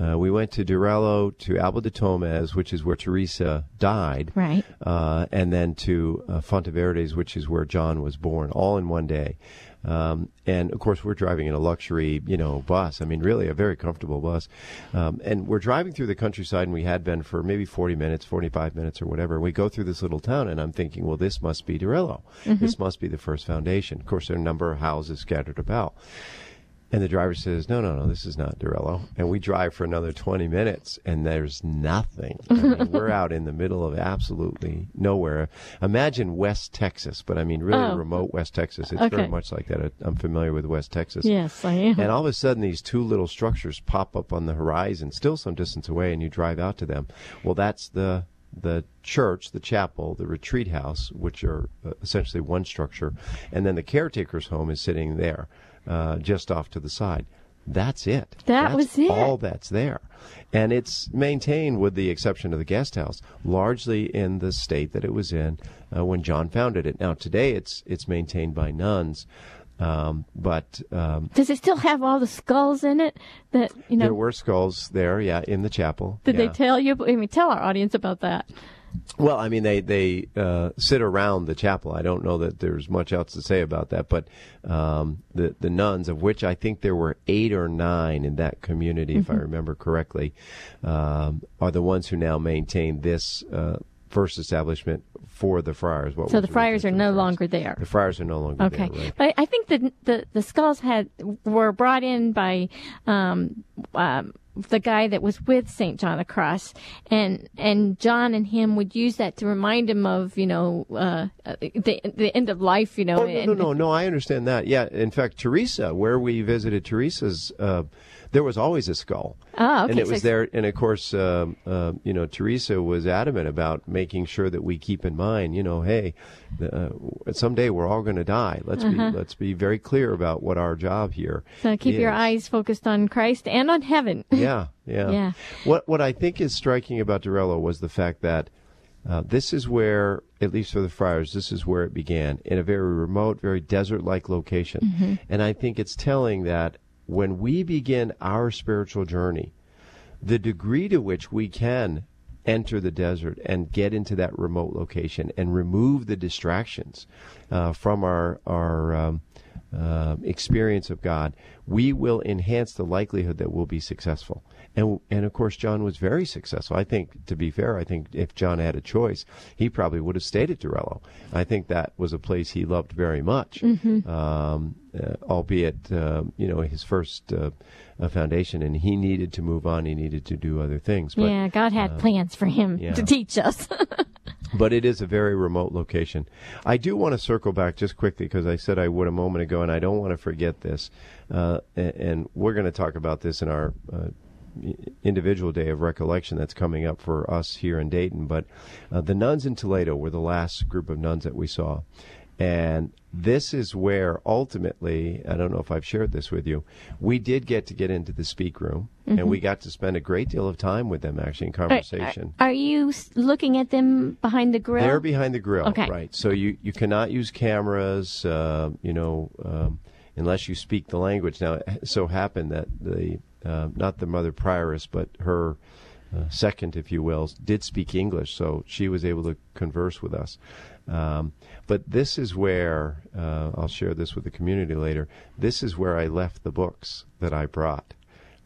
Uh, we went to Duruelo, to Alba de Tormes, which is where Teresa died, Right. uh, and then to uh, Fontiveros, which is where John was born, all in one day. Um, and of course, we're driving in a luxury, you know, bus. I mean, really a very comfortable bus. Um, and we're driving through the countryside, and we had been for maybe 40 minutes, 45 minutes, or whatever. We go through this little town, and I'm thinking, well, this must be Duruelo. This must be the first foundation. Of course, there are a number of houses scattered about. And the driver says, "No, no, no, this is not Duruelo." And we drive for another twenty minutes, and there's nothing. I mean, we're out in the middle of absolutely nowhere. Imagine West Texas, but I mean really Oh. remote West Texas. It's Okay. very much like that. I'm familiar with West Texas. Yes, I am. And all of a sudden, these two little structures pop up on the horizon, still some distance away, and you drive out to them. Well, that's the the church, the chapel, the retreat house, which are uh, essentially one structure, and then the caretaker's home is sitting there, uh, just off to the side. That's it. That That's was it. All that's there, and it's maintained, with the exception of the guest house, largely in the state that it was in uh, when John founded it. Now today, it's it's maintained by nuns. Um, but um, Does it still have all the skulls in it? That you know? there were skulls there, yeah, in the chapel. did they tell you? I mean, tell our audience about that. Well, I mean, they they uh, sit around the chapel. I don't know that there's much else to say about that, but um, the the nuns, of which I think there were eight or nine in that community, if I remember correctly, um, are the ones who now maintain this uh, first establishment for the friars. What So the friars are no friars. longer there. The friars are no longer Okay, there. Right? but I think the, the the skulls had were brought in by um, um, the guy that was with Saint John the Cross, and and John and him would use that to remind him of you know uh, the the end of life. You know, Oh, no, no, no, no. I understand that. Yeah. In fact, Teresa, where we visited Teresa's, uh, there was always a skull. Oh, okay. And it so was there, and of course, um, uh, you know, Teresa was adamant about making sure that we keep in mind, you know, hey, uh, someday we're all going to die. Let's be let's be very clear about what our job here. Uh-huh. So keep your eyes focused on Christ and on heaven. Yeah, yeah. Yeah. What what I think is striking about Duruelo was the fact that uh, this is where, at least for the friars, this is where it began in a very remote, very desert-like location, Mm-hmm. and I think it's telling that when we begin our spiritual journey, the degree to which we can enter the desert and get into that remote location and remove the distractions uh, from our our um, uh, experience of God, we will enhance the likelihood that we'll be successful. And and of course, John was very successful. I think, to be fair, I think if John had a choice, he probably would have stayed at Duruelo. I think that was a place he loved very much, um, uh, albeit um, you know his first uh, uh, foundation, and he needed to move on. He needed to do other things. But yeah, God had plans for him yeah. to teach us. but it is a very remote location. I do want to circle back just quickly because I said I would a moment ago, and I don't want to forget this. Uh, and, and we're going to talk about this in our uh, individual day of recollection that's coming up for us here in Dayton. But uh, the nuns in Toledo were the last group of nuns that we saw. And this is where ultimately, I don't know if I've shared this with you, we did get to get into the speak room and we got to spend a great deal of time with them actually in conversation. Are you looking at them behind the grill? They're behind the grill, Okay. right? So you, you cannot use cameras, uh, you know, um, unless you speak the language. Now, it so happened that the uh, not the mother prioress, but her uh, second, if you will, did speak English, so she was able to converse with us. Um, but this is where uh, I'll share this with the community later. This is where I left the books that I brought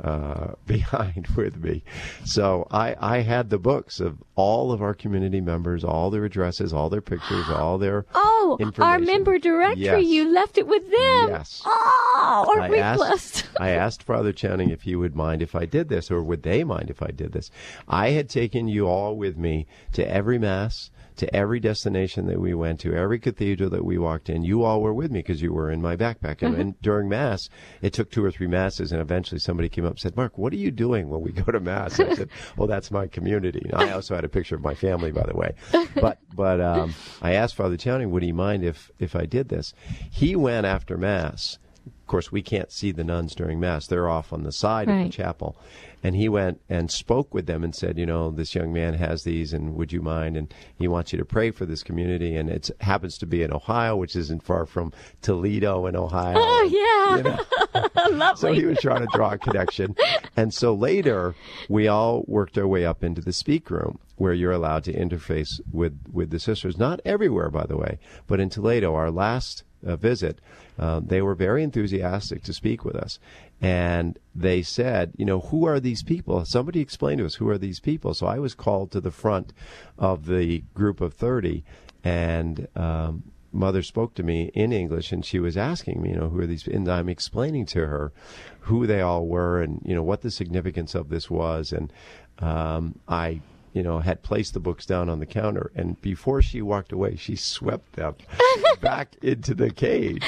uh, behind with me. So I, I had the books of all of our community members, all their addresses, all their pictures, all their Oh, our member directory. Yes. You left it with them. Yes. Oh, aren't I we asked, blessed? I asked Father Chowning if he would mind if I did this, or would they mind if I did this. I had taken you all with me to every Mass, to every destination that we went to, every cathedral that we walked in. You all were with me because you were in my backpack. And, and during Mass, it took two or three Masses, and eventually somebody came up and said, Mark, what are you doing when we go to Mass? And I said, Well, that's my community. And I also had a picture of my family, by the way. But, but um, I asked Father Chowning, would he mind if, if I did this? He went after Mass of course, we can't see the nuns during Mass. They're off on the side of the chapel. And he went and spoke with them and said, you know, this young man has these, and would you mind? And he wants you to pray for this community. And it happens to be in Ohio, which isn't far from Toledo in Ohio. Oh, yeah. You know? Lovely. so he was trying to draw a connection. And so later, we all worked our way up into the speak room where you're allowed to interface with, with the sisters. Not everywhere, by the way, but in Toledo, our last uh, visit, uh, they were very enthusiastic to speak with us. And they said, you know, who are these people? Somebody explain to us who are these people. So I was called to the front of the group of 30 and um, mother spoke to me in English and she was asking me, you know, who are these, and I'm explaining to her who they all were and, you know, what the significance of this was. And um, I, you know, had placed the books down on the counter. And before she walked away, she swept them back into the cage,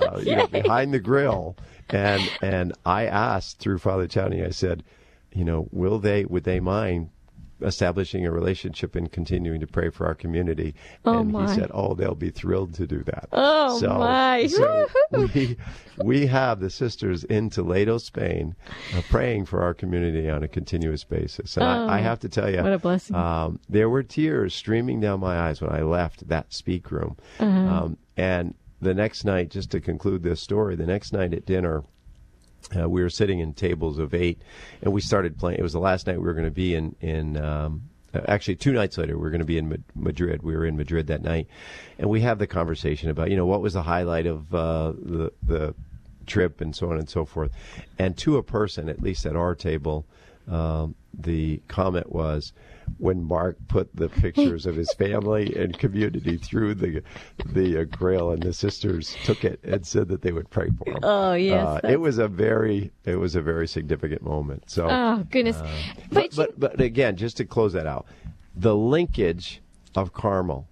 uh, you know, behind the grill. And, and I asked through Father Chowning, I said, you know, will they, would they mind establishing a relationship and continuing to pray for our community. Oh, and my. he said, "Oh, they'll be thrilled to do that." Oh, so, my. So we we have the sisters in Toledo, Spain, uh, praying for our community on a continuous basis. And I, I have to tell you, Oh, what a blessing. Um, there were tears streaming down my eyes when I left that speak room. Uh-huh. Um, and the next night, just to conclude this story, the next night at dinner. Uh, we were sitting in tables of eight, and we started playing. It was the last night we were going to be in in. Um, actually, two nights later, we were going to be in Madrid. We were in Madrid that night, and we have the conversation about you know what was the highlight of uh, the the trip and so on and so forth. And to a person, at least at our table, um, the comment was when Mark put the pictures of his family and community through the the uh, grill, and the sisters took it and said that they would pray for him. Oh, yes, Uh, it was a very it was a very significant moment. So, Oh, goodness. but, but, you- but but again, just to close that out, the linkage of Carmel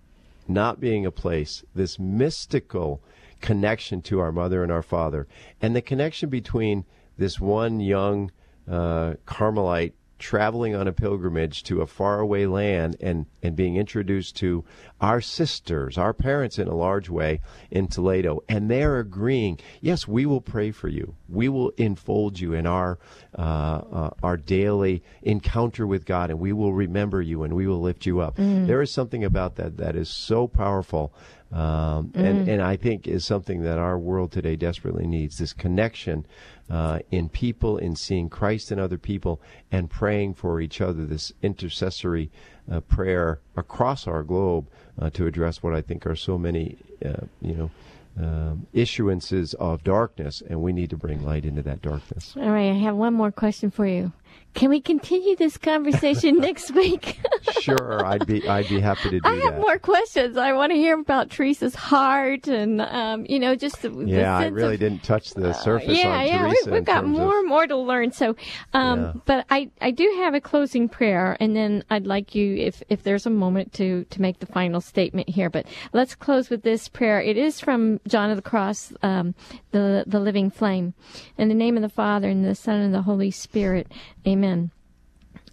not being a place, this mystical connection to our mother and our father, and the connection between this one young uh, Carmelite traveling on a pilgrimage to a faraway land and, and being introduced to our sisters, our parents in a large way in Toledo. And they're agreeing, yes, we will pray for you. We will enfold you in our, uh, uh, our daily encounter with God and we will remember you and we will lift you up. Mm. There is something about that that is so powerful. Um, mm. and, and I think is something that our world today desperately needs this connection uh, in people, in seeing Christ in other people, and praying for each other. This intercessory uh, prayer across our globe uh, to address what I think are so many, uh, you know, um, issuances of darkness, and we need to bring light into that darkness. All right, I have one more question for you. Can we continue this conversation next week? sure, I'd be I'd be happy to do I have that. more questions. I want to hear about Teresa's heart and um, you know just the, yeah. The I really of, didn't touch the uh, surface. Uh, yeah, yeah. Teresa we, have got more and more to learn. So, um, yeah. but I I do have a closing prayer, and then I'd like you if if there's a moment to to make the final statement here. But let's close with this prayer. It is from John of the Cross, um, the the Living Flame, in the name of the Father and the Son and the Holy Spirit. Amen.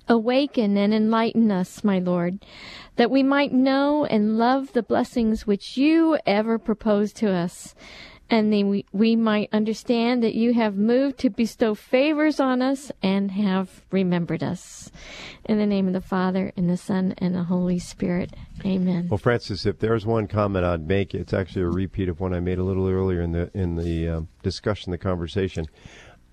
Awaken and enlighten us, my Lord, that we might know and love the blessings which you ever propose to us, and that we, we might understand that you have moved to bestow favors on us and have remembered us. In the name of the Father, and the Son, and the Holy Spirit. Amen. Well, Frances, if there's one comment I'd make, it's actually a repeat of one I made a little earlier in the in the uh, discussion, the conversation.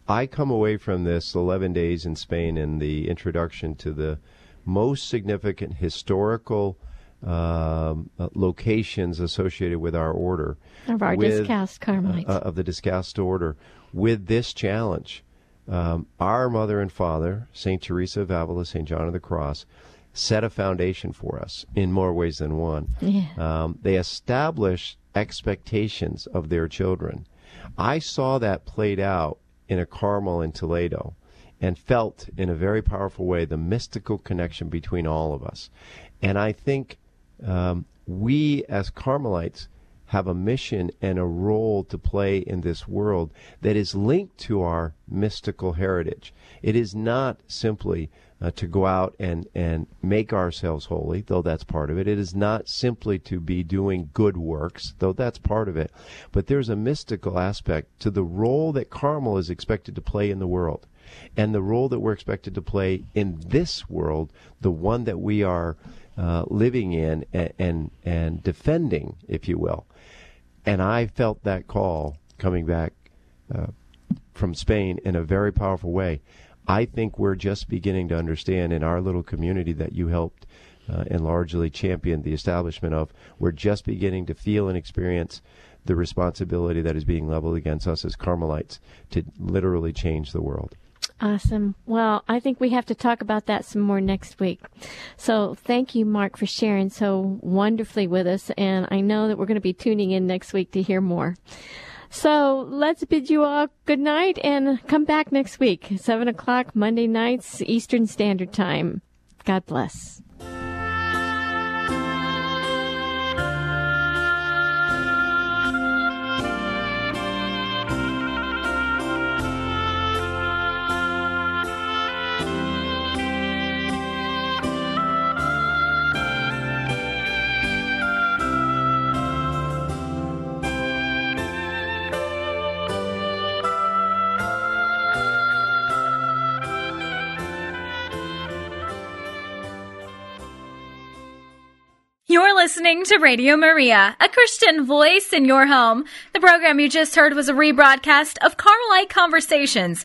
I come away from this 11 days in Spain and the introduction to the most significant historical um, uh, locations associated with our order. Of our with, Discalced Carmelites. Uh, of the Discalced order. With this challenge, um, our mother and father, St. Teresa of Avila, St. John of the Cross, set a foundation for us in more ways than one. Yeah. Um, they established expectations of their children. I saw that played out in a Carmel in Toledo and felt in a very powerful way the mystical connection between all of us. And I think um, we as Carmelites have a mission and a role to play in this world that is linked to our mystical heritage. It is not simply uh, to go out and, and make ourselves holy, though that's part of it. It is not simply to be doing good works, though that's part of it. But there's a mystical aspect to the role that Carmel is expected to play in the world and the role that we're expected to play in this world, the one that we are uh, living in and, and, and defending, if you will. And I felt that call coming back uh, from Spain in a very powerful way. I think we're just beginning to understand in our little community that you helped uh, and largely championed the establishment of. We're just beginning to feel and experience the responsibility that is being leveled against us as Carmelites to literally change the world. Awesome. Well, I think we have to talk about that some more next week. So thank you, Mark, for sharing so wonderfully with us. And I know that we're going to be tuning in next week to hear more. So let's bid you all good night and come back next week, 7 o'clock Monday nights, Eastern Standard Time. God bless. Listening to Radio Maria, a Christian voice in your home. The program you just heard was a rebroadcast of Carmelite Conversations